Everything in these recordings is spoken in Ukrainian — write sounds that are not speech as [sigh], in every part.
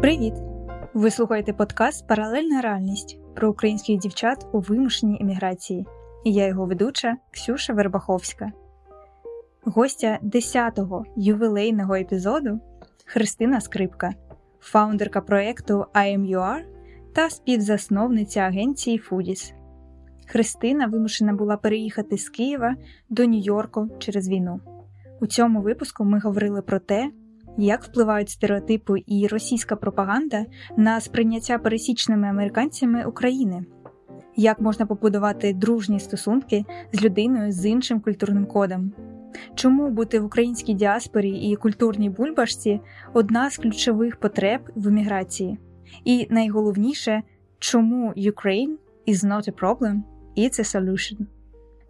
Привіт! Ви слухаєте подкаст Паралельна реальність про українських дівчат у вимушеній еміграції. І я його ведуча Ксюша Вербаховська. Гостя 10-го ювілейного епізоду Христина Скрипка, фаундерка проєкту IMUR та співзасновниця агенції Foodies. Христина вимушена була переїхати з Києва до Нью-Йорку через війну. У цьому випуску ми говорили про те, як впливають стереотипи і російська пропаганда на сприйняття пересічними американцями України, як можна побудувати дружні стосунки з людиною з іншим культурним кодом. Чому бути в українській діаспорі і культурній бульбашці одна з ключових потреб в еміграції? І найголовніше, чому Ukraine is not a problem, it's a solution.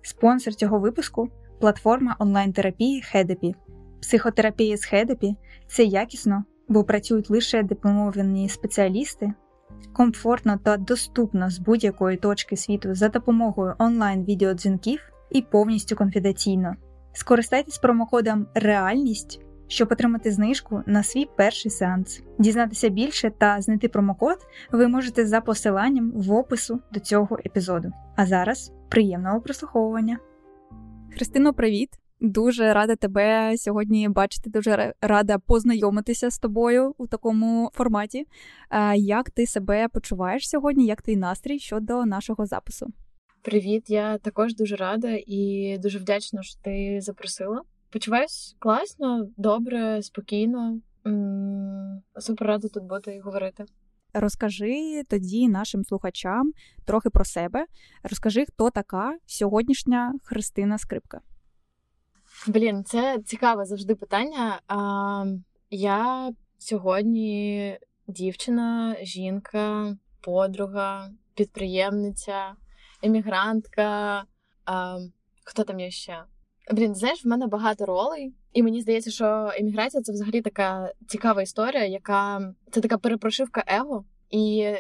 Спонсор цього випуску платформа онлайн-терапії Хедепі. Психотерапія з Хедепі це якісно, бо працюють лише дипломовані спеціалісти, комфортно та доступно з будь-якої точки світу за допомогою онлайн-відеодзвінків і повністю конфіденційно. Скористайтесь промокодом Реальність, щоб отримати знижку на свій перший сеанс. Дізнатися більше та знайти промокод ви можете за посиланням в опису до цього епізоду. А зараз приємного прослуховування. Христино, привіт! Дуже рада тебе сьогодні бачити. Дуже рада познайомитися з тобою у такому форматі. Як ти себе почуваєш сьогодні? Як твій настрій щодо нашого запису? Привіт, я також дуже рада і дуже вдячна, що ти запросила. Почуваюсь класно, добре, спокійно. Супер рада тут бути і говорити. Розкажи тоді нашим слухачам трохи про себе. Розкажи, хто така сьогоднішня Христина Скрипка. Блін, це цікаве завжди питання. А, Я сьогодні дівчина, жінка, подруга, підприємниця, емігрантка. А, Хто там є ще? Блін, знаєш, в мене багато ролей, і мені здається, що еміграція це взагалі така цікава історія, яка це така перепрошивка его. І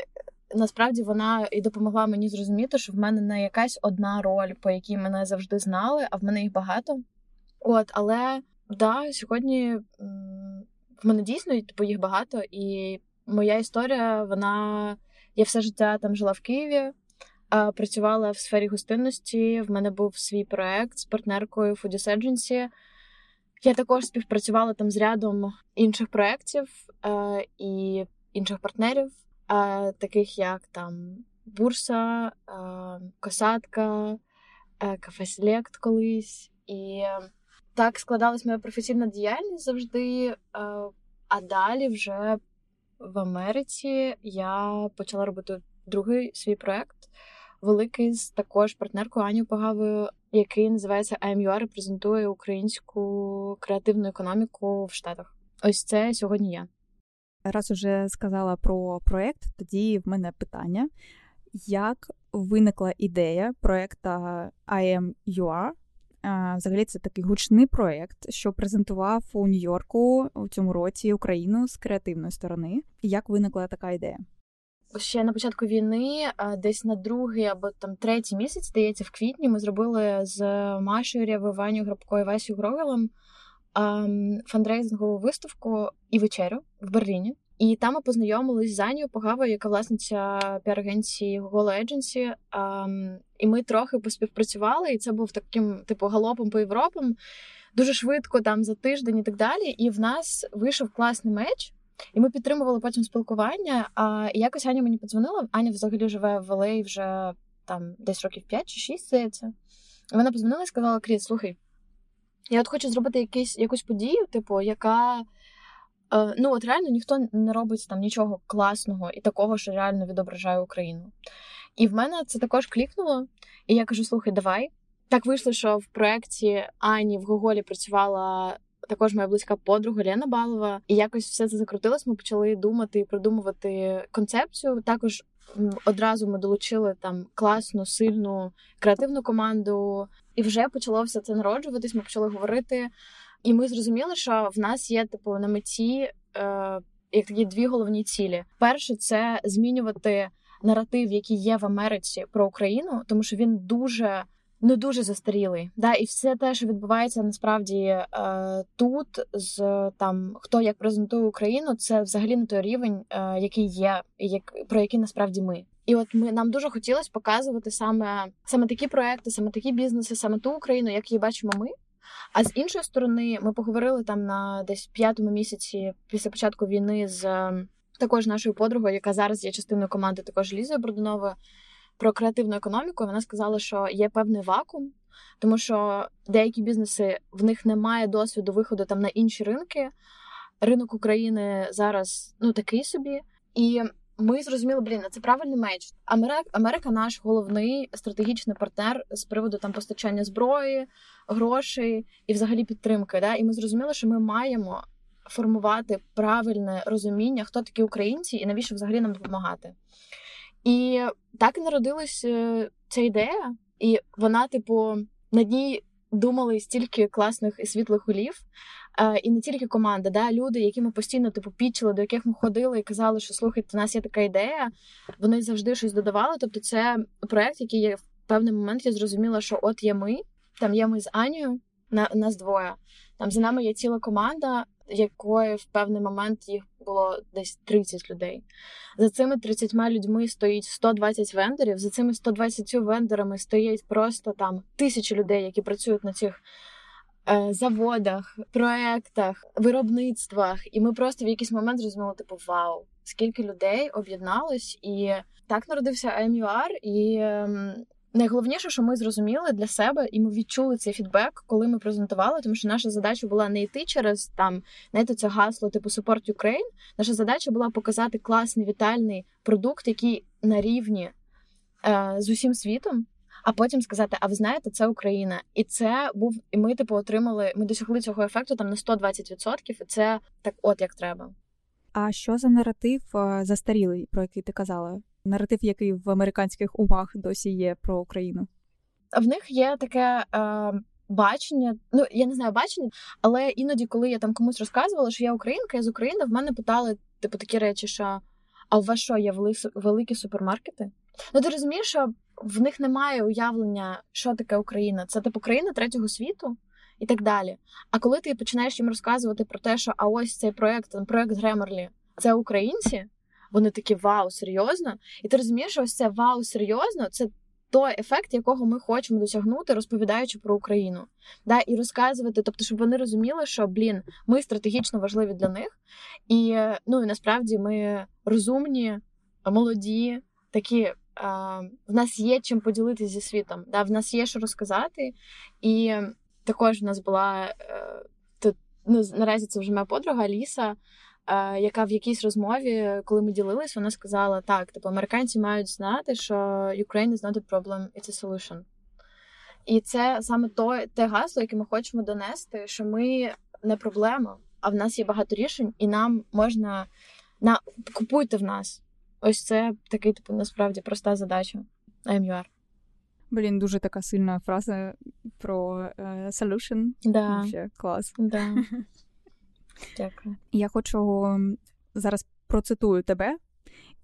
насправді вона і допомогла мені зрозуміти, що в мене не якась одна роль, по якій мене завжди знали, а в мене їх багато. От, але да, сьогодні в мене дійсно типу, їх багато, і моя історія, вона я все життя там жила в Києві, працювала в сфері гостинності. В мене був свій проект з партнеркою Foodies Agency. Я також співпрацювала там з рядом інших проєктів е, і інших партнерів, е, таких як там Бурса, е, Косатка, Кафе Селект колись. І так складалась моя професійна діяльність завжди. А далі вже в Америці я почала робити другий свій проект, великий з також партнеркою Аню Пагавою, який називається IMUR, репрезентує українську креативну економіку в Штатах. Ось це сьогодні я. Раз уже сказала про проект, тоді в мене питання: як виникла ідея проекта IMUR? Взагалі, це такий гучний проєкт, що презентував у Нью-Йорку у цьому році Україну з креативної сторони. Як виникла така ідея? Ще на початку війни, десь на другий або там третій місяць, здається, в квітні ми зробили з Машою Рєвою, Ваню Грабко і Васю Гровелем фандрейзингову виставку і вечерю в Берліні. І там ми познайомились з Анію Погавою, яка власниця піар-агенції Google Agency. І ми трохи поспівпрацювали, і це був таким, типу, галопом по Європам. Дуже швидко, там за тиждень і так далі. І в нас вийшов класний меч, і ми підтримували потім спілкування. А якось Аня мені подзвонила. Аня взагалі живе в Алеї вже там десь років 5 чи 6, здається. І вона подзвонила і сказала: Кріс, слухай, я от хочу зробити якийсь, якусь подію, типу, яка. Е, ну, от реально ніхто не робить там нічого класного і такого, що реально відображає Україну. І в мене це також клікнуло. І я кажу: слухай, давай. Так вийшло, що в проєкті Ані в Гоголі працювала також моя близька подруга Лена Балова, і якось все це закрутилось. Ми почали думати і продумувати концепцію. Також одразу ми долучили там класну, сильну креативну команду, і вже почало все це народжуватись. Ми почали говорити. І ми зрозуміли, що в нас є типу на меті е, як такі дві головні цілі: перше це змінювати наратив, який є в Америці про Україну, тому що він дуже ну дуже застарілий. Да, І все те, що відбувається насправді е, тут, з там хто як презентує Україну, це взагалі не той рівень, е, який є, як про який насправді ми. І от ми нам дуже хотілося показувати саме саме такі проекти, саме такі бізнеси, саме ту Україну, як її бачимо ми. А з іншої сторони, ми поговорили там на десь п'ятому місяці після початку війни з також нашою подругою, яка зараз є частиною команди, також Лізою Бродуновою, про креативну економіку. Вона сказала, що є певний вакуум, тому що деякі бізнеси в них немає досвіду виходу там на інші ринки. Ринок України зараз ну такий собі. І ми зрозуміли, блін, це правильний меч. Америка, Америка наш головний стратегічний партнер з приводу там постачання зброї, грошей і взагалі підтримки. Да? І ми зрозуміли, що ми маємо формувати правильне розуміння, хто такі українці і навіщо взагалі нам допомагати. І так і народилась е, ця ідея, і вона, типу, на ній думали стільки класних і світлих голів. Е, і не тільки команда, да, люди, які ми постійно типу пічили, до яких ми ходили і казали, що слухайте, у нас є така ідея, вони завжди щось додавали. Тобто, це проект, який є в певний момент я зрозуміла, що от є ми, там є ми з Анією, на нас двоє. Там за нами є ціла команда, якої в певний момент їх було десь 30 людей. За цими 30 людьми стоїть 120 вендорів. За цими 120 вендорами стоять просто там тисячі людей, які працюють на цих. Е, заводах, проектах, виробництвах, і ми просто в якийсь момент зрозуміли, типу, вау, скільки людей об'єдналось, і так народився IMUR, і ем, Найголовніше, що ми зрозуміли для себе, і ми відчули цей фідбек, коли ми презентували, тому що наша задача була не йти через там знаєте, це гасло типу Support Ukraine. Наша задача була показати класний вітальний продукт, який на рівні е, з усім світом. А потім сказати, а ви знаєте, це Україна, і це був, і ми типу отримали. Ми досягли цього ефекту там на 120%, і це так, от як треба. А що за наратив е, застарілий, про який ти казала? Наратив, який в американських умах досі є про Україну? В них є таке. Е... Бачення, ну я не знаю бачення, але іноді, коли я там комусь розказувала, що я українка, я з України, в мене питали типу такі речі, що а у вас що є великі супермаркети? Ну ти розумієш, що в них немає уявлення, що таке Україна. Це типу країна третього світу і так далі. А коли ти починаєш їм розказувати про те, що а ось цей проект, проект Гремерлі, це українці, вони такі вау, серйозно. І ти розумієш, що ось це вау, серйозно, це той ефект, якого ми хочемо досягнути, розповідаючи про Україну, да, і розказувати, тобто, щоб вони розуміли, що блін, ми стратегічно важливі для них, і ну і насправді ми розумні, молоді, такі. В нас є чим поділитися зі світом, да, в нас є що розказати, і також в нас була е, ну наразі це вже моя подруга Аліса. Е, яка в якійсь розмові, коли ми ділились, вона сказала: так, типу, американці мають знати, що Ukraine is not a problem, it's a solution. І це саме то, те гасло, яке ми хочемо донести, що ми не проблема, а в нас є багато рішень, і нам можна на купуйте в нас. Ось це такий, типу, насправді проста задача. IMUR. Блін, дуже така сильна фраза про uh, solution. Да. Вообще, клас. Да. [laughs] Дякую. Я хочу зараз процитую тебе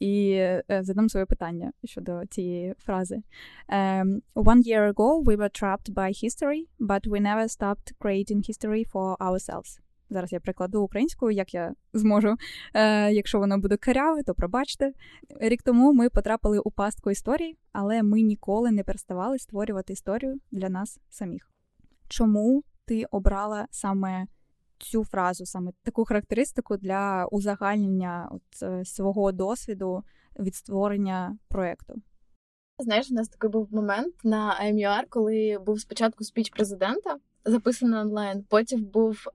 і е, задам своє питання щодо цієї фрази. Um, One year ago we were trapped by history, but we never stopped creating history for ourselves. Зараз я прикладу українською, як я зможу. Е, Якщо воно буде каряве, то пробачте. Рік тому ми потрапили у пастку історії, але ми ніколи не переставали створювати історію для нас самих. Чому ти обрала саме цю фразу, саме таку характеристику для узагальнення от е, свого досвіду від створення проєкту. Знаєш, у нас такий був момент на IMUR, коли був спочатку спіч президента, записаний онлайн. Потім був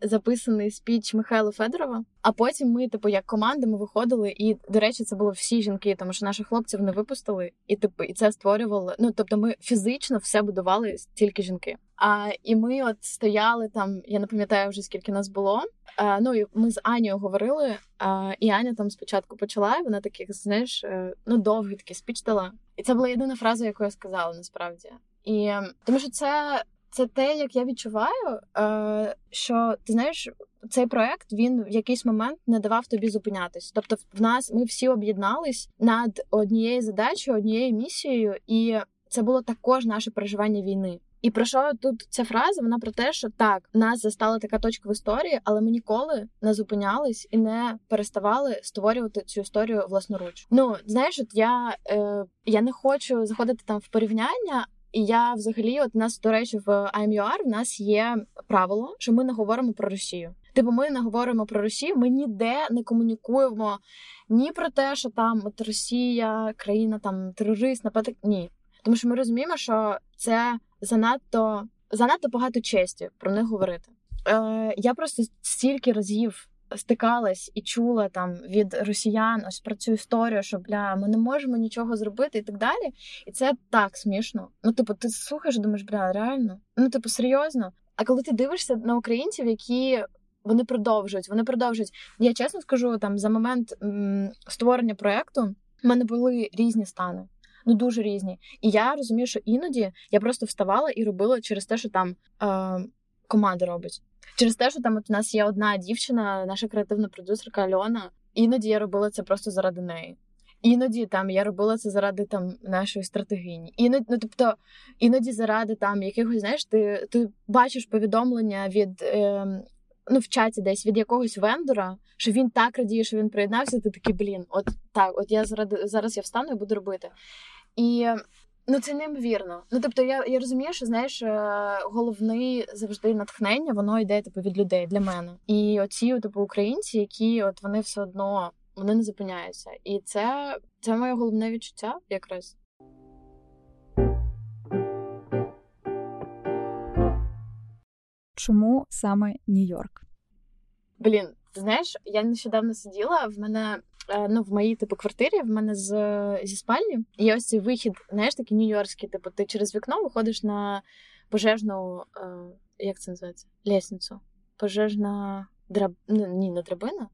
записаний спіч Михайла Федорова. А потім ми, типу, як команда, ми виходили, і до речі, це було всі жінки, тому що наших хлопців не випустили, і типу, і це створювало. Ну тобто, ми фізично все будували тільки жінки. А і ми от стояли там. Я не пам'ятаю вже скільки нас було. А, Ну і ми з Анією говорили. А, І Аня там спочатку почала. і Вона таких, знаєш, е, ну довгий такий спіч дала. І це була єдина фраза, яку я сказала насправді. І тому що це це те, як я відчуваю, е, що ти знаєш, цей проект він в якийсь момент не давав тобі зупинятись. Тобто, в нас ми всі об'єднались над однією задачею, однією місією, і це було також наше переживання війни. І про що тут ця фраза? Вона про те, що так, нас застала така точка в історії, але ми ніколи не зупинялись і не переставали створювати цю історію власноруч. Ну знаєш, от я, е, я не хочу заходити там в порівняння. І я взагалі, от у нас, до речі, в IMUR в нас є правило, що ми не говоримо про Росію. Типу, ми не говоримо про Росію, ми ніде не комунікуємо ні про те, що там от Росія, країна там терорист, нападок. Ні. Тому що ми розуміємо, що це занадто занадто багато честі про них говорити. Е, Я просто стільки разів стикалась і чула там від росіян ось про цю історію, що бля, ми не можемо нічого зробити і так далі. І це так смішно. Ну, типу, ти слухаєш, думаєш, бля, реально? Ну, типу, серйозно. А коли ти дивишся на українців, які вони продовжують, вони продовжують. Я чесно скажу, там за момент м- створення проекту в мене були різні стани. Ну, дуже різні. І я розумію, що іноді я просто вставала і робила через те, що там е, команда робить. Через те, що там от у нас є одна дівчина, наша креативна продюсерка Альона. Іноді я робила це просто заради неї. Іноді там я робила це заради там нашої стратегині. Іноді, ну тобто, іноді заради там якихось, знаєш, ти ти бачиш повідомлення від е, ну в чаті десь від якогось вендора, що він так радіє, що він приєднався. Ти такий, блін, от так, от я заради зараз я встану і буду робити. І Ну, це неймовірно. Ну, тобто, я я розумію, що знаєш, е, головне завжди натхнення, воно йде типу від людей для мене. І оці, типу, українці, які от вони все одно вони не зупиняються. І це, це моє головне відчуття якраз. Чому саме Нью-Йорк? Блін, ти знаєш, я нещодавно сиділа в мене Е, ну, в моїй типу квартирі в мене з зі спальні є ось цей вихід, знаєш, такий нью-йоркський, типу, ти через вікно виходиш на пожежну, е, як це називається? Лісницю. Пожежна драб... Ну, ні, не драбина.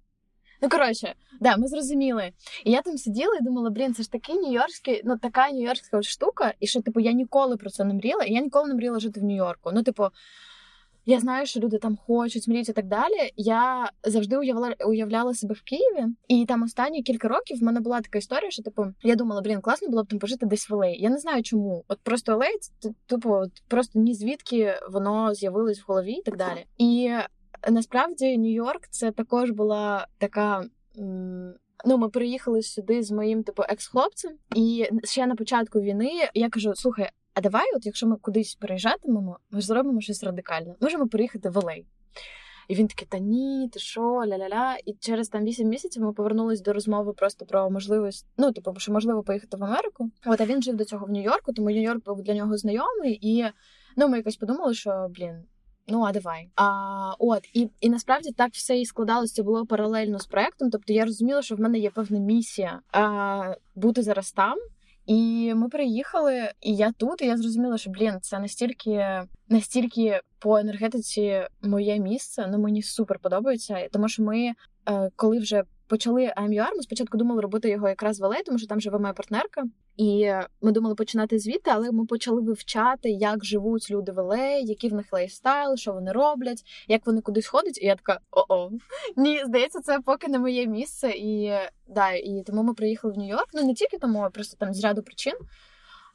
Ну, коротше, да, ми зрозуміли. І я там сиділа і думала, блін, це ж такий нью-йоркський, ну така нью-йоркська штука, і що, типу, я ніколи про це не мріяла, і я ніколи не мріяла жити в Нью-Йорку. Ну, типу, я знаю, що люди там хочуть, мріють і так далі. Я завжди уявляла уявляла себе в Києві, і там останні кілька років в мене була така історія, що типу я думала, блін, класно було б там пожити десь в Елей. Я не знаю чому. От просто Елей, типу, от просто ні звідки воно з'явилось в голові і так далі. І насправді Нью-Йорк це також була така. Ну, ми приїхали сюди з моїм типу екс-хлопцем, і ще на початку війни я кажу: слухай, а давай, от якщо ми кудись переїжджатимемо, ми зробимо щось радикальне. Можемо приїхати в Олей. І він такий, та ні, ти що, ля-ля-ля. І через там 8 місяців ми повернулись до розмови просто про можливість, ну, типу, що можливо поїхати в Америку. От а він жив до цього в Нью-Йорку, тому Нью-Йорк був для нього знайомий, і ну, ми якось подумали, що, блін. Ну, а давай. А, От, і і насправді так все і складалося, це було паралельно з проектом. Тобто я розуміла, що в мене є певна місія а, бути зараз там. І ми приїхали, і я тут, і я зрозуміла, що блін, це настільки настільки по енергетиці моє місце. Ну мені супер подобається, тому що ми, е, коли вже почали IMUR, ми спочатку думали робити його якраз в LA, тому що там живе моя партнерка. І ми думали починати звідти, але ми почали вивчати, як живуть люди в LA, який в них lifestyle, що вони роблять, як вони кудись ходять. І я така о-о. Ні, здається, це поки не моє місце. І да, і тому ми приїхали в Нью-Йорк. Ну не тільки тому, а просто там з ряду причин.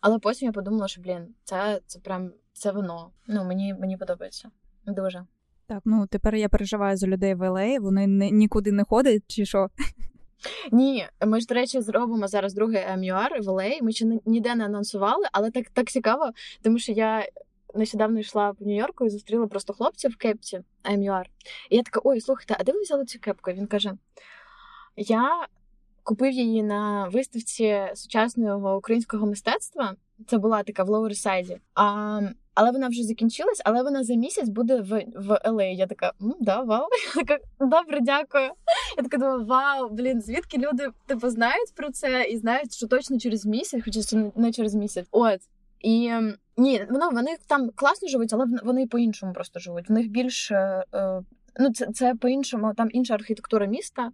Але потім я подумала, що блін, це це прям це воно. Ну мені мені подобається дуже. Так, ну тепер я переживаю за людей в LA, Вони не, нікуди не ходять, чи що? Ні, ми ж, до речі, зробимо зараз другий МЮАР в LA. Ми ще ніде не анонсували, але так так цікаво, тому що я нещодавно йшла в Нью-Йорку і зустріла просто хлопця в кепці MUR. І я така: ой, слухайте, а де ви взяли цю кепку? І він каже: Я купив її на виставці сучасного українського мистецтва. Це була така в Лоурсайді. А але вона вже закінчилась, але вона за місяць буде в в LA. Я така, да, вау. [laughs] Я така, добре, дякую. Я така думаю, вау, блін, звідки люди типу знають про це і знають, що точно через місяць, хоча не через місяць. От. І ні, воно вони там класно живуть, але вони по-іншому просто живуть. В них більш е, ну це це по-іншому, там інша архітектура міста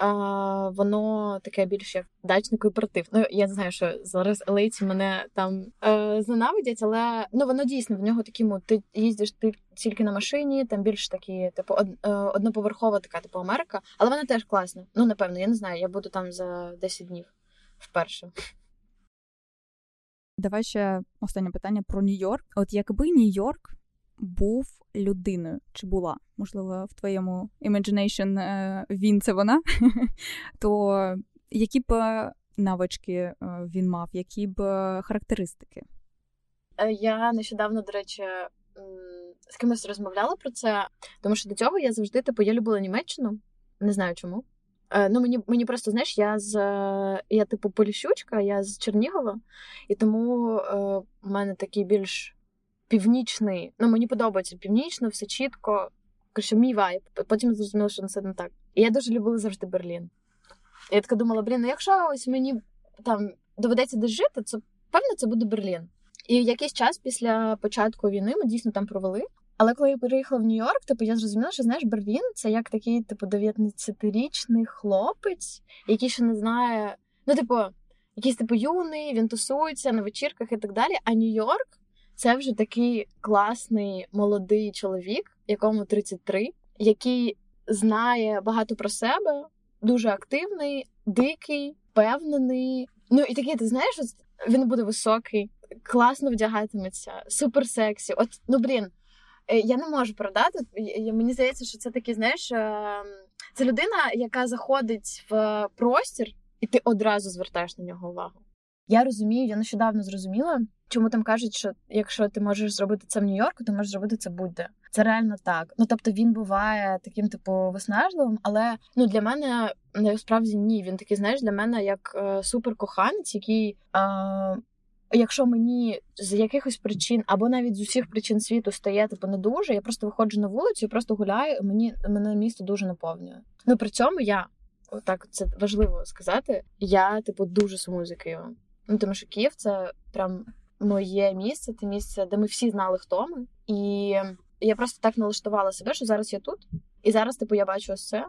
а, воно таке більш як дачний кооператив. Ну я не знаю, що зараз елейці мене там е, зненавидять, але ну воно дійсно в нього такі ти їздиш ти тільки на машині, там більш такі, типу, од, е, одноповерхова така, типу Америка, але вона теж класна. Ну напевно, я не знаю. Я буду там за 10 днів вперше. Давай ще останнє питання про Нью-Йорк. От якби Нью-Йорк був людиною? Чи була, можливо, в твоєму imagination е, він це вона, [laughs] то які б навички е, він мав, які б характеристики? Я нещодавно, до речі, з кимось розмовляла про це, тому що до цього я завжди типу я любила Німеччину, не знаю чому. Е, ну, мені мені просто знаєш, я з я типу поліщучка, я з Чернігова, і тому е, у мене такий більш північний. Ну, мені подобається північно, все чітко. Короче, мій вайб. Потім зрозуміла, що це не так. І я дуже любила завжди Берлін. Я така думала, блін, ну якщо ось мені там доведеться десь жити, то певно це буде Берлін. І якийсь час після початку війни ми дійсно там провели. Але коли я переїхала в Нью-Йорк, типу я зрозуміла, що знаєш, Берлін це як такий, типу, 19-річний хлопець, який ще не знає. Ну, типу, якийсь типу юний, він тусується на вечірках і так далі. А Нью-Йорк це вже такий класний молодий чоловік, якому 33, який знає багато про себе, дуже активний, дикий, впевнений. Ну і такий, ти знаєш, він буде високий, класно вдягатиметься, супер сексі. От, ну блін. Е, я не можу продати. Мені здається, що це такий, знаєш, ем, це людина, яка заходить в простір, і ти одразу звертаєш на нього увагу. Я розумію, я нещодавно зрозуміла, чому там кажуть, що якщо ти можеш зробити це в Нью-Йорку, ти можеш зробити це будь-де. Це реально так. Ну тобто він буває таким, типу, виснажливим, але ну для мене насправді ні. Він такий, знаєш, для мене як е, суперкоханець, який е, Якщо мені з якихось причин, або навіть з усіх причин світу стає типу не дуже, я просто виходжу на вулицю просто гуляю, і мені мене місто дуже наповнює. Ну при цьому я так це важливо сказати. Я, типу, дуже сумую за Києвом. Ну тому що Київ це прям моє місце, це місце, де ми всі знали, хто ми. І я просто так налаштувала себе, що зараз я тут, і зараз, типу, я бачу це.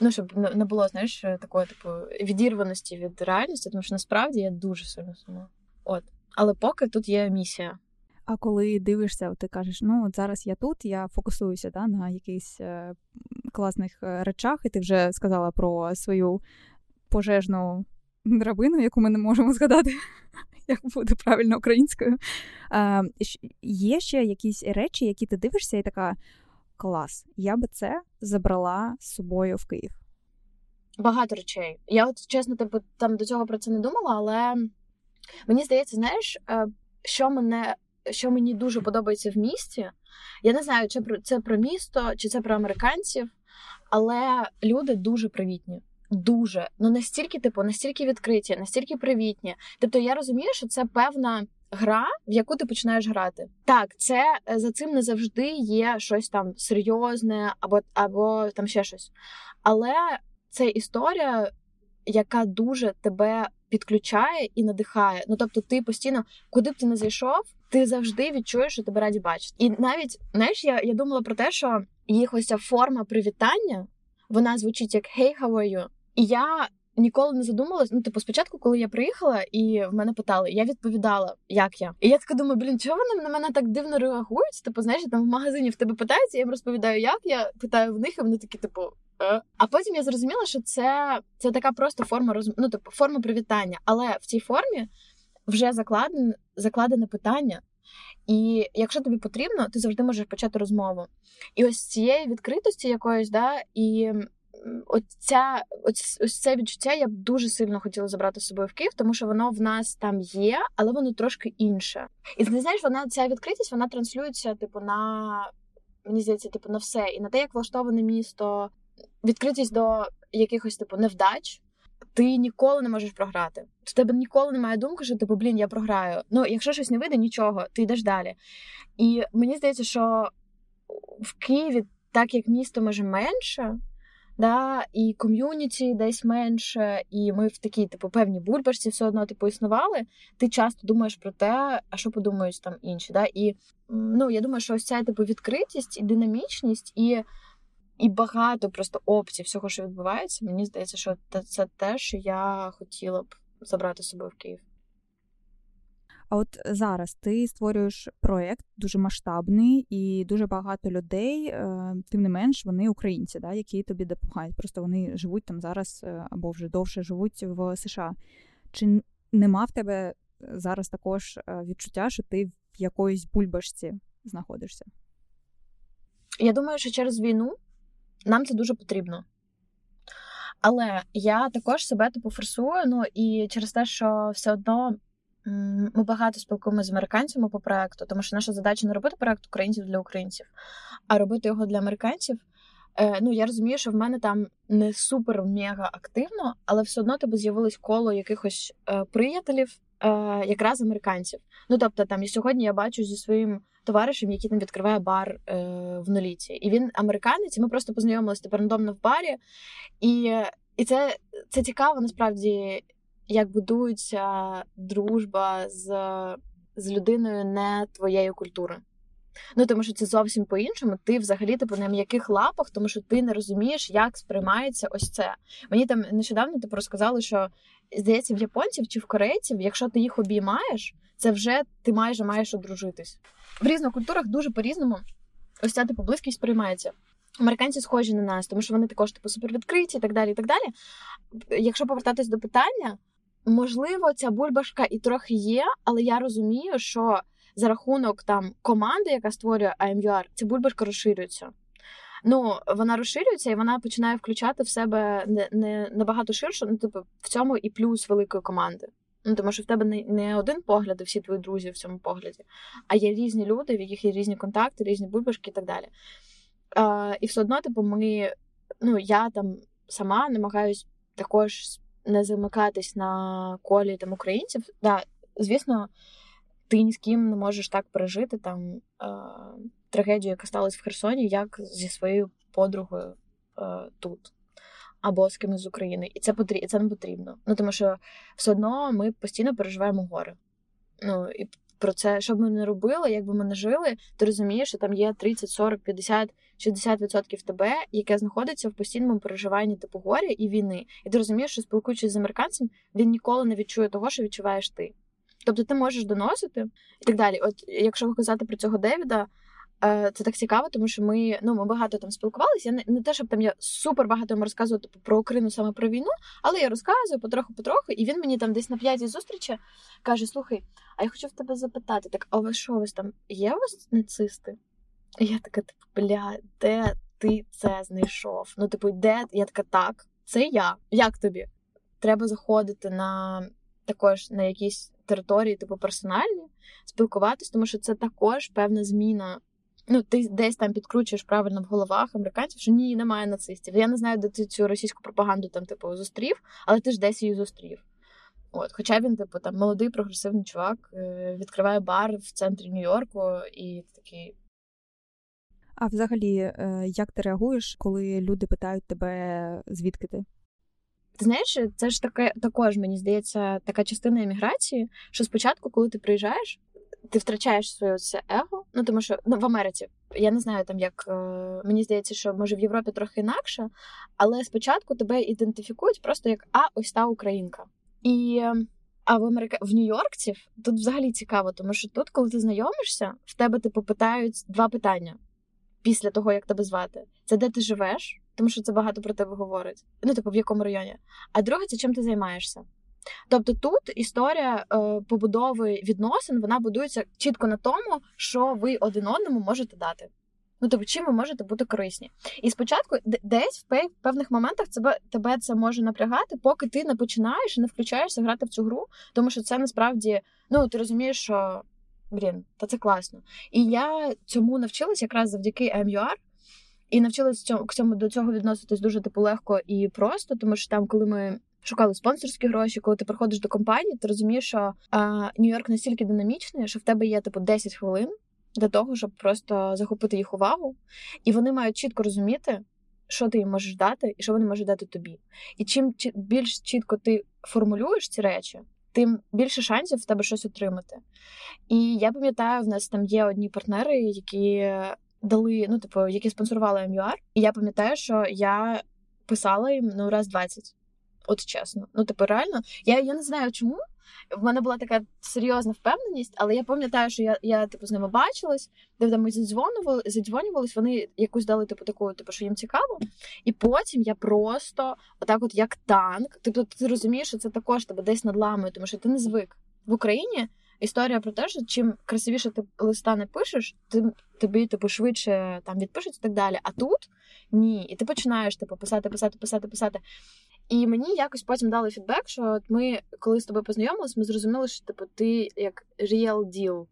Ну, щоб не було, знаєш, такої типу відірваності від реальності, тому що насправді я дуже сильно сумую. От. Але поки тут є місія. А коли дивишся, ти кажеш, ну от зараз я тут, я фокусуюся да, на якихось е, класних е, речах, і ти вже сказала про свою пожежну драбину, яку ми не можемо [laughs] згадати, як буде правильно українською. Е, Є ще якісь речі, які ти дивишся, і така клас, я би це забрала з собою в Київ. Багато речей. Я от чесно, типу, там до цього про це не думала, але. Мені здається, знаєш, е, що мене. Що мені дуже подобається в місті, я не знаю, чи це про місто, чи це про американців, але люди дуже привітні. Дуже. Ну настільки, типу, настільки відкриті, настільки привітні. Тобто я розумію, що це певна гра, в яку ти починаєш грати. Так, це е, за цим не завжди є щось там серйозне, або, або там ще щось. Але це історія, яка дуже тебе підключає і надихає. Ну тобто, ти постійно, куди б ти не зайшов, ти завжди відчуєш, що тебе раді бачити. І навіть знаєш, я я думала про те, що їх ось ця форма привітання вона звучить як «Hey, how are you?». І я ніколи не задумалась. Ну, типу, спочатку, коли я приїхала, і в мене питали, я відповідала, як я. І я така думаю, блін, чого вони на мене так дивно реагують? Типу, знаєш, там в магазині в тебе питаються, я їм розповідаю, як я питаю в них, і вони такі, типу. «Е». А потім я зрозуміла, що це це така просто форма роз... ну, типу, форма привітання. Але в цій формі вже закладене, закладене питання. І якщо тобі потрібно, ти завжди можеш почати розмову. І ось цієї відкритості якоїсь, да, і оця, ось, ось це відчуття я б дуже сильно хотіла забрати з собою в Київ, тому що воно в нас там є, але воно трошки інше. І ти знаєш, вона ця відкритість вона транслюється, типу, на мені здається, типу, на все. І на те, як влаштоване місто, відкритість до якихось типу невдач. Ти ніколи не можеш програти. У тебе ніколи немає думки, що типу, блін, я програю. Ну, якщо щось не вийде, нічого, ти йдеш далі. І мені здається, що в Києві, так як місто може менше, да, і ком'юніті десь менше, і ми в такій, типу, певній бульбашці все одно типу існували. Ти часто думаєш про те, а що подумають там інші. Да? І ну, я думаю, що ось ця типу відкритість і динамічність, і і багато просто опцій всього, що відбувається. Мені здається, що це те, що я хотіла б забрати з собою в Київ. А от зараз ти створюєш проєкт дуже масштабний і дуже багато людей, е, тим не менш, вони українці, да, які тобі допомагають. Просто вони живуть там зараз е, або вже довше живуть в США. Чи нема в тебе зараз також е, відчуття, що ти в якоїсь бульбашці знаходишся? Я думаю, що через війну нам це дуже потрібно. Але я також себе типу форсую, ну і через те, що все одно ми багато спілкуємося з американцями по проекту, тому що наша задача не робити проект українців для українців, а робити його для американців. Е, ну я розумію, що в мене там не супер мега активно, але все одно тебе з'явилось коло якихось е, приятелів, е, якраз американців. Ну тобто, там і сьогодні я бачу зі своїм товаришем, який там відкриває бар в Ноліці. І він американець, і ми просто познайомилися тепер рандомно в барі. І і це, це цікаво насправді, як будується дружба з, з людиною не твоєї культури. Ну, тому що це зовсім по-іншому. Ти взагалі типу на м'яких лапах, тому що ти не розумієш, як сприймається ось це. Мені там нещодавно типу розказали, що здається, в японців чи в корейців, якщо ти їх обіймаєш, це вже ти майже маєш одружитись. В різних культурах дуже по-різному. Ось ця типу близькість сприймається. Американці схожі на нас, тому що вони також типу супервідкриті і так далі. і так далі. Якщо повертатись до питання, можливо, ця бульбашка і трохи є, але я розумію, що за рахунок там команди, яка створює IMUR, ця бульбашка розширюється. Ну, вона розширюється і вона починає включати в себе не не набагато ширше, ну, типу, в цьому і плюс великої команди. Ну, тому що в тебе не не один погляд, і всі твої друзі в цьому погляді, а є різні люди, в яких є різні контакти, різні бульбашки і так далі. А, І все одно, типу, ми, ну, я там сама намагаюсь також не замикатись на колі там українців. Да, Звісно, ти ні з ким не можеш так пережити там е, трагедію, яка сталася в Херсоні, як зі своєю подругою е, тут. Або з кимось з України. І це потрібно, це не потрібно. Ну тому що все одно ми постійно переживаємо гори. Ну і про це, що б ми не робили, як би ми не жили, ти розумієш, що там є 30, 40, 50, 60% тебе, яке знаходиться в постійному переживанні типу горя і війни. І ти розумієш, що спілкуючись з американцем, він ніколи не відчує того, що відчуваєш ти. Тобто ти можеш доносити і так далі. От якщо казати про цього Девіда, це так цікаво, тому що ми ну ми багато там спілкувалися. Я не, не те, щоб там я супер багато йому розказую типу, про Україну саме про війну, але я розказую потроху-потроху, і він мені там десь на п'ятій зустрічі каже: Слухай, а я хочу в тебе запитати, так а ви що у там є у вас нацисти? І я така, типу, бля, де ти це знайшов? Ну, типу, де я така, так, це я. Як тобі? Треба заходити на також на якісь території, типу персональні, спілкуватись, тому що це також певна зміна. Ну, ти десь там підкручуєш правильно в головах американців, що ні, немає нацистів. Я не знаю, де ти цю російську пропаганду там, типу, зустрів, але ти ж десь її зустрів. От, Хоча він, типу, там молодий прогресивний чувак, е, відкриває бар в центрі Нью-Йорку і такий. А взагалі, е, як ти реагуєш, коли люди питають тебе, звідки ти? Ти знаєш, це ж таке також мені здається така частина еміграції, що спочатку, коли ти приїжджаєш, ти втрачаєш своє це его. Ну тому що ну в Америці я не знаю там, як е, мені здається, що може в Європі трохи інакше, але спочатку тебе ідентифікують просто як а ось та українка. І а в Америка в Нью-Йоркців тут взагалі цікаво, тому що тут, коли ти знайомишся, в тебе типу питають два питання після того, як тебе звати: це де ти живеш? тому що це багато про тебе говорить. Ну, типу, в якому районі. А друге, це чим ти займаєшся. Тобто тут історія е, побудови відносин вона будується чітко на тому, що ви один одному можете дати. Ну, тобто, чим ви можете бути корисні. І спочатку, десь в певних моментах тебе, тебе це може напрягати, поки ти не починаєш і не включаєшся грати в цю гру, тому що це насправді, ну ти розумієш, що блін, та це класно. І я цьому навчилась якраз завдяки MUR, і навчилась цьому до цього відноситись дуже типу легко і просто, тому що там, коли ми шукали спонсорські гроші, коли ти приходиш до компанії, ти розумієш, що Нью-Йорк настільки динамічний, що в тебе є типу 10 хвилин для того, щоб просто захопити їх увагу, і вони мають чітко розуміти. Що ти їм можеш дати, і що вони можуть дати тобі. І чим більш чітко ти формулюєш ці речі, тим більше шансів в тебе щось отримати. І я пам'ятаю, в нас там є одні партнери, які дали, ну, типу, які спонсорували МЮАР. І я пам'ятаю, що я писала їм ну раз 20. От чесно. Ну, типу, реально, я я не знаю чому. В мене була така серйозна впевненість, але я пам'ятаю, що я я типу з ними бачилась, де ми задзвонювали, задзвонювались, вони якусь дали типу таку, типу, що їм цікаво. І потім я просто, отак, от як танк, тобто ти розумієш, що це також тебе десь надламує, тому що ти не звик. В Україні історія про те, що чим красивіше ти листа не пишеш, тим тобі типу швидше там відпишуть і так далі. А тут ні. І ти починаєш типу писати, писати, писати, писати. І мені якось потім дали фідбек, що от ми, коли з тобою познайомились, ми зрозуміли, що типу ти як real deal.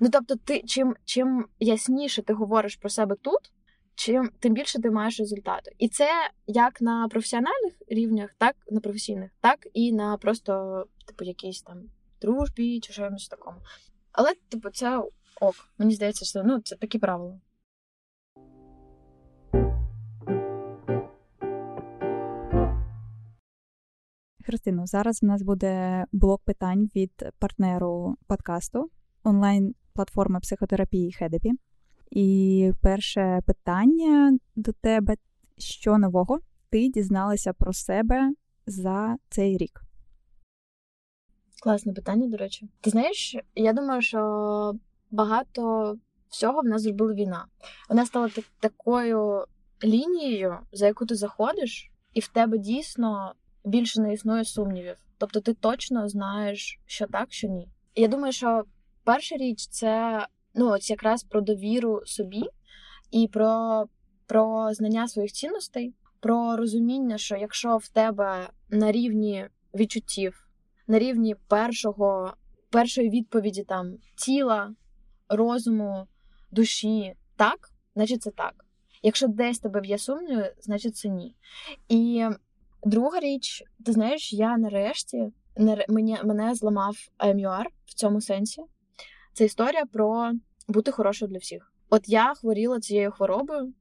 Ну тобто, ти чим чим ясніше ти говориш про себе тут, чим тим більше ти маєш результату. І це як на професіональних рівнях, так на професійних, так і на просто, типу, якійсь там дружбі чи чомусь такому. Але, типу, це ок. Мені здається, що ну, це такі правила. Христино, зараз в нас буде блок питань від партнеру подкасту онлайн-платформи психотерапії Хедепі. І перше питання до тебе: що нового ти дізналася про себе за цей рік? Класне питання, до речі. Ти знаєш, я думаю, що багато всього в нас зробила війна. Вона стала так, такою лінією, за яку ти заходиш, і в тебе дійсно більше не існує сумнівів. Тобто ти точно знаєш, що так, що ні. Я думаю, що перша річ це ну, ось якраз про довіру собі і про, про знання своїх цінностей, про розуміння, що якщо в тебе на рівні відчуттів, на рівні першого, першої відповіді там тіла, розуму, душі, так, значить це так. Якщо десь тебе б'є сумнів, значить це ні. І друга річ, ти знаєш, я нарешті мене, мене зламав АМЮАР в цьому сенсі. Це історія про бути хорошою для всіх. От я хворіла цією хворобою,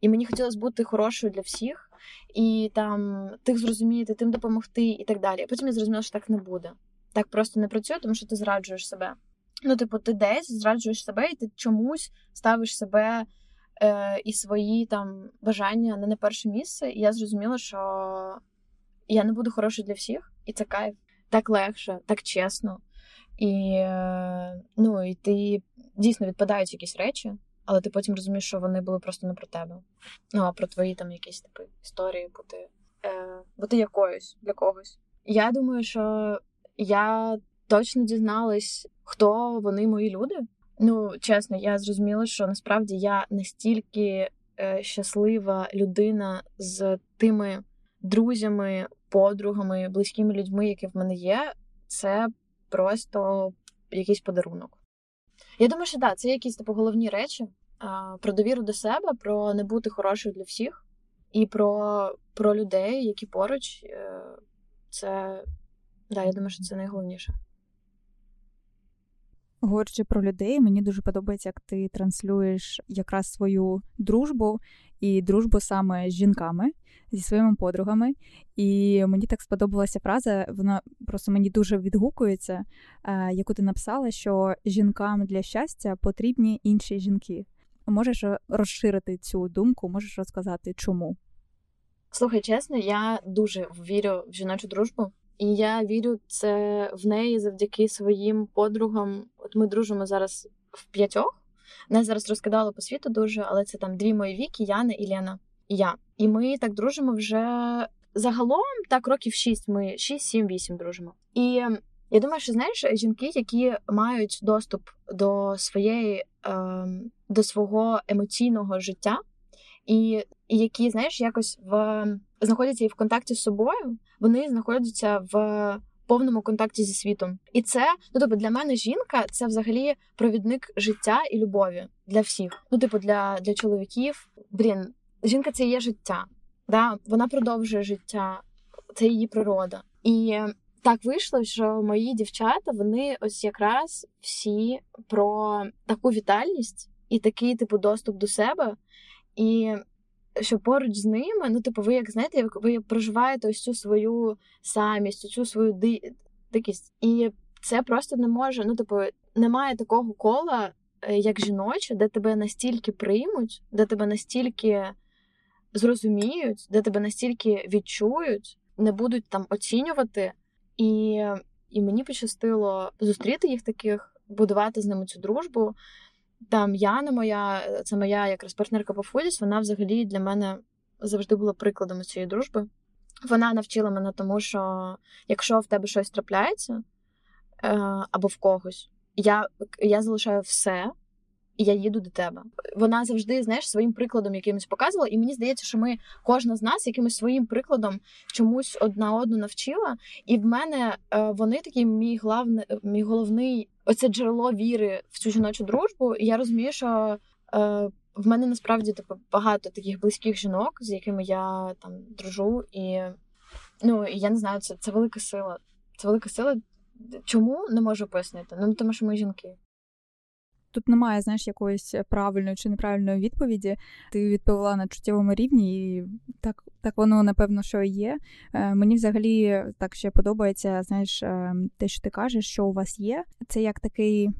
і мені хотілося бути хорошою для всіх, і там тих зрозуміти, тим допомогти і так далі. Потім я зрозуміла, що так не буде. Так просто не працює, тому що ти зраджуєш себе. Ну, типу, ти десь зраджуєш себе, і ти чомусь ставиш себе е, і свої там бажання не на перше місце. І я зрозуміла, що я не буду хорошою для всіх, і це кайф. Так легше, так чесно. І е, ну, і ти дійсно відпадають якісь речі, але ти потім розумієш, що вони були просто не про тебе. Ну, а про твої там якісь типи історії бути е, бути якоюсь для когось. Я думаю, що я точно дізналась, хто вони мої люди. Ну, чесно, я зрозуміла, що насправді я настільки е, щаслива людина з тими друзями, подругами, близькими людьми, які в мене є. Це просто якийсь подарунок. Я думаю, що так, це якісь типу головні речі про довіру до себе, про не бути хорошою для всіх, і про про людей, які поруч. Е, це да, я думаю, що це найголовніше. Говорячи про людей, мені дуже подобається, як ти транслюєш якраз свою дружбу і дружбу саме з жінками, зі своїми подругами. І мені так сподобалася фраза, вона просто мені дуже відгукується, е, яку ти написала, що жінкам для щастя потрібні інші жінки. Можеш розширити цю думку, можеш розказати, чому? Слухай, чесно, я дуже вірю в жіночу дружбу. І я вірю це в неї завдяки своїм подругам. От ми дружимо зараз в п'ятьох. Нас зараз розкидало по світу дуже, але це там дві мої віки, Яна і Лена. І я. І ми так дружимо вже загалом так років шість. Ми шість, сім, вісім дружимо. І я думаю, що знаєш, жінки, які мають доступ до своєї е, до свого емоційного життя, і, і які, знаєш, якось в знаходяться і в контакті з собою, вони знаходяться в повному контакті зі світом. І це ну тобто для мене жінка це взагалі провідник життя і любові для всіх. Ну, типу, для для чоловіків. Блін, жінка це є життя. Да? Вона продовжує життя, це її природа. І так вийшло, що мої дівчата вони ось якраз всі про таку вітальність і такий типу доступ до себе. І що поруч з ними, ну, типу, ви як знаєте, ви проживаєте ось цю свою самість, цю свою ди... дикість. І це просто не може. Ну, типу, немає такого кола, е, як жіноче, де тебе настільки приймуть, де тебе настільки зрозуміють, де тебе настільки відчують, не будуть там оцінювати. І, І мені пощастило зустріти їх таких, будувати з ними цю дружбу. Там Яна моя, це моя якраз партнерка по Фудіс, вона взагалі для мене завжди була прикладом цієї дружби. Вона навчила мене тому, що якщо в тебе щось трапляється, або в когось. Я, Я залишаю все. Я їду до тебе. Вона завжди, знаєш, своїм прикладом якимось показувала, і мені здається, що ми кожна з нас якимось своїм прикладом чомусь одна одну навчила. І в мене е, вони такий мій главний, мій головний оце джерело віри в цю жіночу дружбу. І я розумію, що е, в мене насправді типу, багато таких близьких жінок, з якими я там дружу, і ну і я не знаю, це це велика сила. Це велика сила. Чому не можу пояснити? Ну тому що ми жінки. Тут немає, знаєш, якоїсь правильної чи неправильної відповіді. Ти відповіла на чуттєвому рівні, і так так воно напевно що є. Е, Мені взагалі так ще подобається, знаєш, е, те, що ти кажеш, що у вас є. Це як такий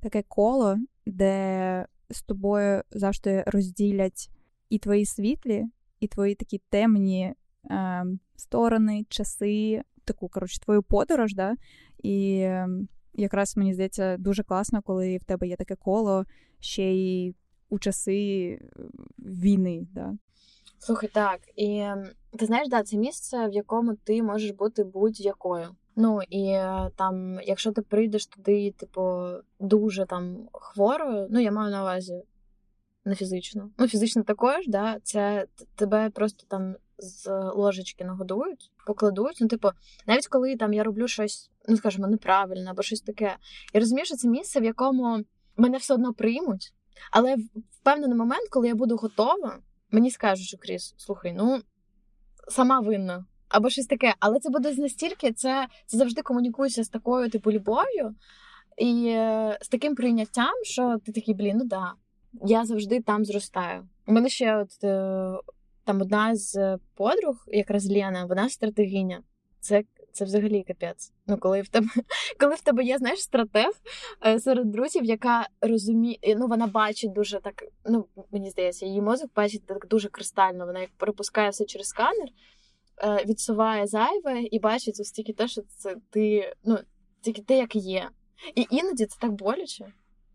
таке коло, де з тобою завжди розділять і твої світлі, і твої такі темні е, сторони, часи, таку коротше, твою подорож. да? І ем, якраз мені здається дуже класно, коли в тебе є таке коло ще й у часи е, війни. Да? Слухай, так. І ти знаєш, да, це місце, в якому ти можеш бути будь-якою. Ну і е, там, якщо ти прийдеш туди, типу, дуже там хворою, ну я маю на увазі не фізично. Ну, фізично також, да, це тебе просто там з ложечки нагодують, покладуть. Ну, типу, навіть коли там я роблю щось, ну скажімо, неправильно або щось таке, я розумію, що це місце, в якому мене все одно приймуть, але в певний момент, коли я буду готова, мені скажуть, що Кріс, слухай, ну сама винна. Або щось таке, але це буде настільки, це це завжди комунікується з такою типу любов'ю і е, з таким прийняттям, що ти такий, блін, ну да, я завжди там зростаю. У мене ще от е, там одна з подруг, якраз Лена, вона стратегиня. Це це взагалі капець. Ну, коли в тебе [laughs] коли в тебе є, знаєш, стратег е, серед друзів, яка розуміє, ну вона бачить дуже так. Ну мені здається, її мозок бачить так дуже кристально. Вона як перепускає все через сканер, е, відсуває зайве і бачить ось тільки те, що це ти, ну тільки те, як є. І іноді це так боляче.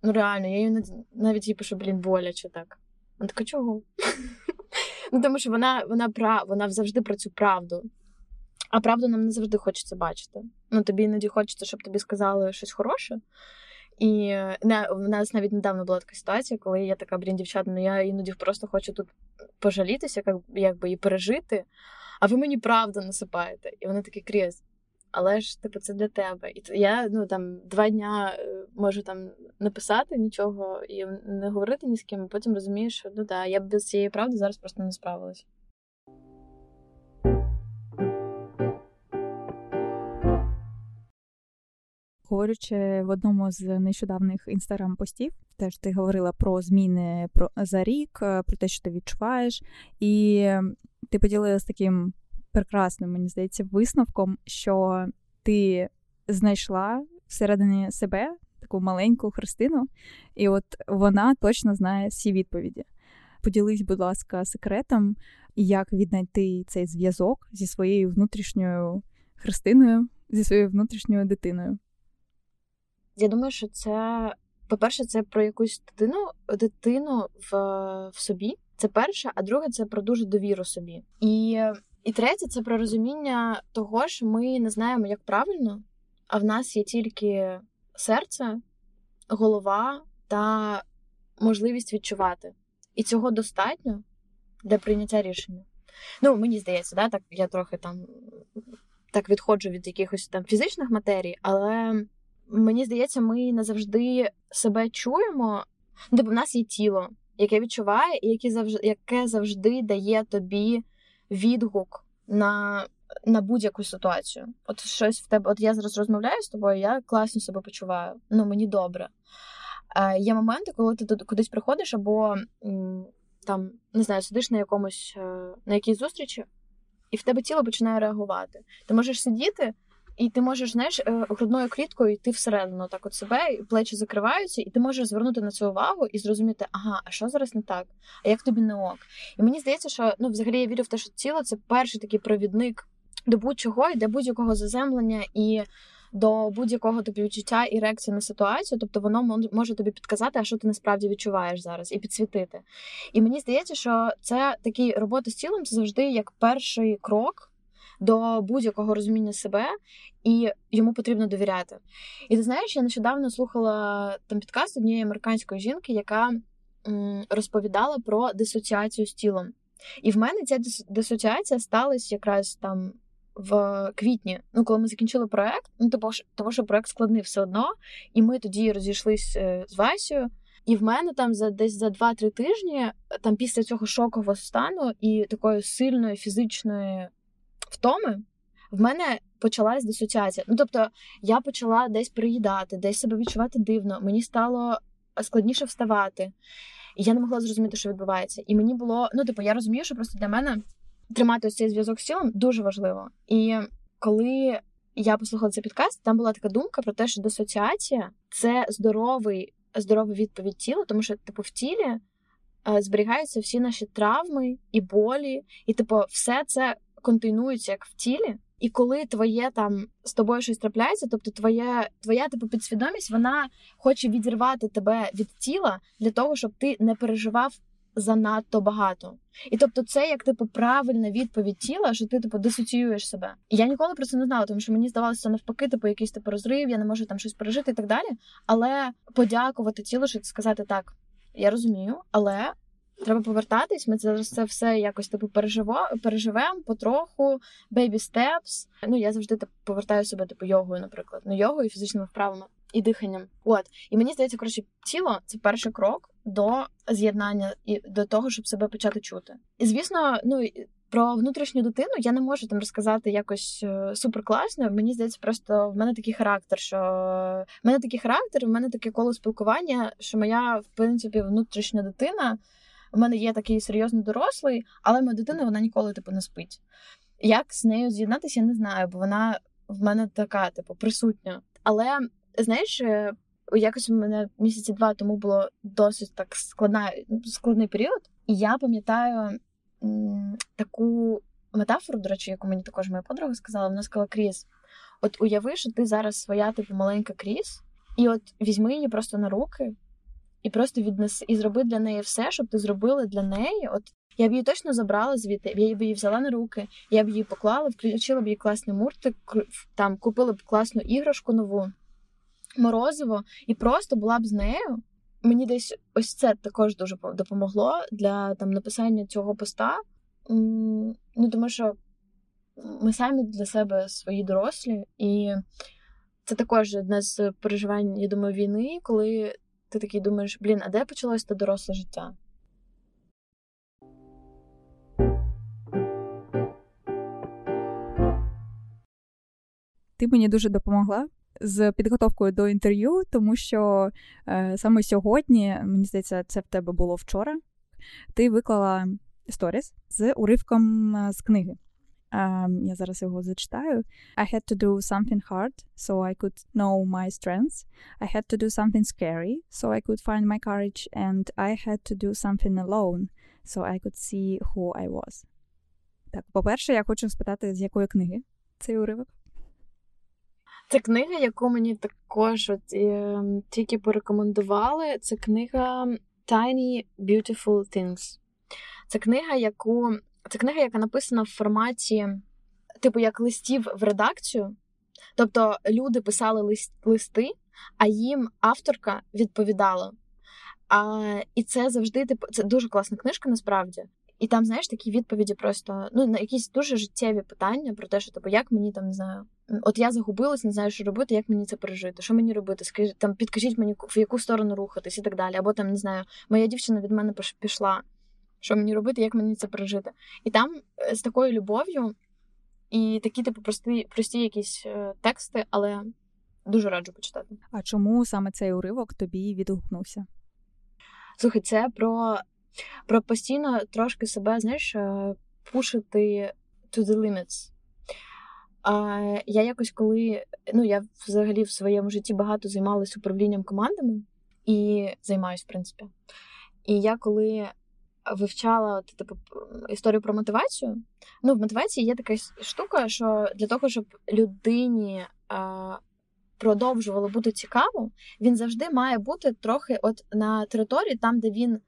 Ну реально, я її навіть їй пишу, блін, боляче так. Вона така, чого? [laughs] Ну, тому що вона вона прав, вона завжди про цю правду. А правду нам не завжди хочеться бачити. Ну, тобі іноді хочеться, щоб тобі сказали щось хороше. І не, в нас навіть недавно була така ситуація, коли я така, блін, дівчата, ну я іноді просто хочу тут пожалітися, як, якби і пережити, а ви мені правду насипаєте. І вони такі крізь але ж типу це для тебе. І я ну там два дня е, можу там написати нічого і не говорити ні з ким, а потім розумію, що ну да, я б без цієї правди зараз просто не справилась. Говорячи в одному з нещодавних інстаграм-постів, теж ти говорила про зміни про за рік, е, про те, що ти відчуваєш, і ти поділилася таким прекрасним, мені здається, висновком, що ти знайшла всередині себе таку маленьку Христину, і от вона точно знає всі відповіді. Поділись, будь ласка, секретом, як віднайти цей зв'язок зі своєю внутрішньою Христиною, зі своєю внутрішньою дитиною. Я думаю, що це, по-перше, це про якусь дитину дитину в в собі. Це перше, а друге це про дуже довіру собі. І і третє це про розуміння того, що ми не знаємо, як правильно, а в нас є тільки серце, голова та можливість відчувати. І цього достатньо для прийняття рішення. Ну, мені здається, да, так я трохи там так відходжу від якихось там фізичних матерій, але мені здається, ми не завжди себе чуємо, де типу, в нас є тіло, яке відчуває, і яке завжди, яке завжди дає тобі відгук на на будь-яку ситуацію. От щось в тебе, от я зараз розмовляю з тобою, я класно себе почуваю, ну мені добре. Е, Є моменти, коли ти кудись приходиш, або там не знаю, сидиш на якомусь е, на якійсь зустрічі, і в тебе тіло починає реагувати. Ти можеш сидіти. І ти можеш, знаєш, е, грудною кліткою йти всередину так от себе, і плечі закриваються, і ти можеш звернути на це увагу і зрозуміти, ага, а що зараз не так? А як тобі не ок? І мені здається, що ну, взагалі я вірю в те, що тіло це перший такий провідник до будь-чого і до будь-якого заземлення і до будь-якого тобі відчуття і реакції на ситуацію. Тобто воно може тобі підказати, а що ти насправді відчуваєш зараз, і підсвітити. І мені здається, що це такі роботи з тілом це завжди як перший крок до будь-якого розуміння себе, і йому потрібно довіряти. І ти знаєш, я нещодавно слухала там підкаст однієї американської жінки, яка розповідала про дисоціацію з тілом. І в мене ця дисоціація сталася якраз там в квітні, ну коли ми закінчили проект, ну тому що, тому що проект складний все одно, і ми тоді розійшлись е, з Васею. І в мене там за десь за 2-3 тижні, там після цього шокового стану і такої сильної фізичної втоми, в мене почалась дисоціація. Ну тобто я почала десь приїдати, десь себе відчувати дивно. Мені стало складніше вставати. І я не могла зрозуміти, що відбувається. І мені було, ну, типу, я розумію, що просто для мене тримати ось цей зв'язок з тілом дуже важливо. І коли я послухала цей підкаст, там була така думка про те, що дисоціація це здоровий, здорова відповідь тіла, тому що, типу, в тілі е, зберігаються всі наші травми і болі, і, типу, все це континується як в тілі. І коли твоє там з тобою щось трапляється, тобто твоє, твоя типу підсвідомість, вона хоче відірвати тебе від тіла для того, щоб ти не переживав занадто багато. І тобто, це як типу правильна відповідь тіла, що ти типу дисоціюєш себе. І я ніколи про це не знала, тому що мені здавалося навпаки, типу якийсь типу розрив, я не можу там щось пережити і так далі. Але подякувати тілу, що сказати так, я розумію, але Треба повертатись. Ми зараз це все якось типу переживо переживемо потроху, baby steps. Ну я завжди типу, повертаю себе типу йогою, наприклад, ну йогою, фізичними вправами і диханням. От і мені здається, коротше, тіло це перший крок до з'єднання і до того, щоб себе почати чути. І звісно, ну про внутрішню дитину я не можу там розказати якось е, супер класно. Мені здається, просто в мене такий характер, що в мене такий характер, в мене таке коло спілкування, що моя в принципі внутрішня дитина. У мене є такий серйозний дорослий, але моя дитина вона ніколи типу не спить. Як з нею з'єднатися, я не знаю, бо вона в мене така, типу, присутня. Але знаєш, е, якось у мене місяці два тому було досить так складна, складний період, і я пам'ятаю м, таку метафору, до речі, яку мені також моя подруга сказала, вона сказала Кріс. От уяви, що ти зараз своя типу маленька Кріс, і от візьми її просто на руки і просто віднеси і зроби для неї все, щоб ти зробила для неї. От я б її точно забрала звідти, я б її взяла на руки, я б її поклала, включила б їй класний муртик, там купила б класну іграшку нову, морозиво, і просто була б з нею. Мені десь ось це також дуже допомогло для там написання цього поста. Ну тому що ми самі для себе свої дорослі, і це також одне з переживань, я думаю, війни, коли ти такий думаєш, блін, а де почалось те доросле життя? Ти мені дуже допомогла з підготовкою до інтерв'ю, тому що е, саме сьогодні, мені здається, це в тебе було вчора. Ти виклала сторіс з уривком е, з книги. Um, я зараз його зачитаю. I had to do something hard so I could know my strengths. I had to do something scary so I could find my courage. And I had to do something alone so I could see who I was. Так, по-перше, я хочу спитати, з якої книги цей уривок? Це книга, яку мені також от, е, тільки порекомендували. Це книга Tiny Beautiful Things. Це книга, яку це книга, яка написана в форматі, типу, як листів в редакцію. Тобто люди писали лист, листи, а їм авторка відповідала. А, І це завжди типу, це дуже класна книжка, насправді. І там, знаєш, такі відповіді просто ну, на якісь дуже життєві питання про те, що типу, як мені там не знаю. От я загубилась, не знаю, що робити, як мені це пережити, що мені робити? Скажіть, там підкажіть мені, в яку сторону рухатись і так далі. Або там не знаю, моя дівчина від мене пішла що мені робити, як мені це пережити. І там е, з такою любов'ю і такі, типу, прості, прості якісь е, тексти, але дуже раджу почитати. А чому саме цей уривок тобі відгукнувся? Слухай, це про про постійно трошки себе, знаєш, е, пушити to the limits. А Я якось коли ну я взагалі в своєму житті багато займалася управлінням командами і займаюсь, в принципі. І я коли вивчала от, типу, історію про мотивацію. Ну, в мотивації є така штука, що для того, щоб людині а, продовжувало бути цікаво, він завжди має бути трохи от на території, там, де він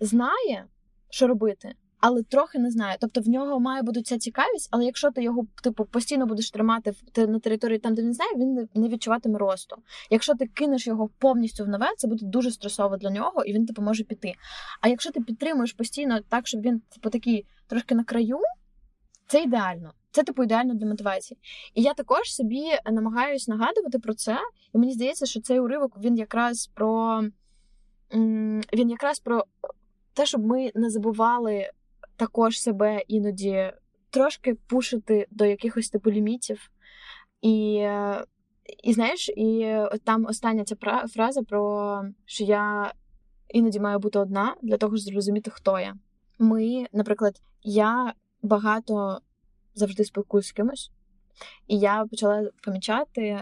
знає, що робити, але трохи не знаю. Тобто в нього має бути ця цікавість, але якщо ти його типу постійно будеш тримати на території там, де він знає, він не відчуватиме росту. Якщо ти кинеш його повністю в нове, це буде дуже стресово для нього, і він типу може піти. А якщо ти підтримуєш постійно так, щоб він типу такий трошки на краю, це ідеально. Це типу ідеально для мотивації. І я також собі намагаюся нагадувати про це, і мені здається, що цей уривок він якраз про він якраз про те, щоб ми не забували також себе іноді трошки пушити до якихось типу лімітів. І і знаєш, і там остання ця фраза про що я іноді маю бути одна для того, щоб зрозуміти, хто я. Ми, наприклад, я багато завжди спілкуюся з кимось, і я почала помічати,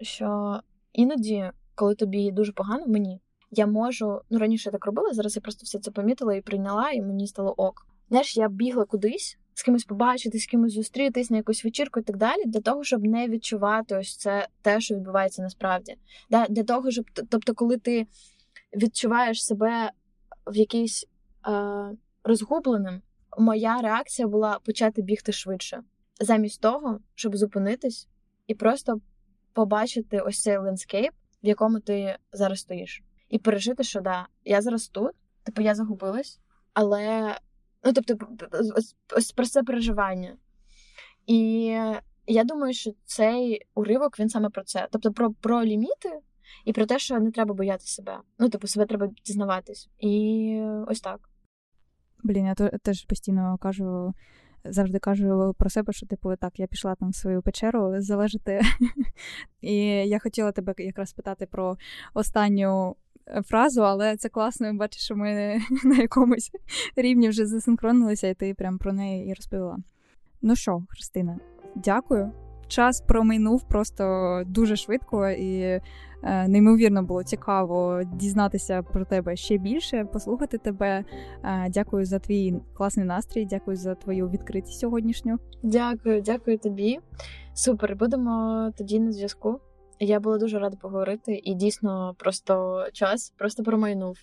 що іноді, коли тобі дуже погано, мені я можу, ну раніше я так робила, зараз я просто все це помітила і прийняла, і мені стало ок. Знаєш, я бігла кудись з кимось побачити, з кимось зустрітись на якусь вечірку і так далі, для того, щоб не відчувати ось це те, що відбувається насправді. Для того, щоб тобто, коли ти відчуваєш себе в якійсь е, розгубленим, моя реакція була почати бігти швидше, замість того, щоб зупинитись і просто побачити ось цей лендскейп, в якому ти зараз стоїш, і пережити, що да, я зараз тут, типу я загубилась, але ну тобто, ось, про це переживання. І я думаю, що цей уривок він саме про це. Тобто про про ліміти і про те, що не треба боятися себе. Ну, типу, себе треба дізнаватись. І ось так. Блін, я теж постійно кажу, завжди кажу про себе, що типу так, я пішла там в свою печеру залежати. [laughs] І я хотіла тебе якраз питати про останню фразу, але це класно, бачиш, що ми [laughs] на якомусь рівні вже засинхронилися, і ти прям про неї і розповіла. Ну що, Христина, дякую час промайнув просто дуже швидко і е, неймовірно було цікаво дізнатися про тебе ще більше, послухати тебе. Е, дякую за твій класний настрій, дякую за твою відкритість сьогоднішню. Дякую, дякую тобі. Супер, будемо тоді на зв'язку. Я була дуже рада поговорити, і дійсно просто час просто промайнув.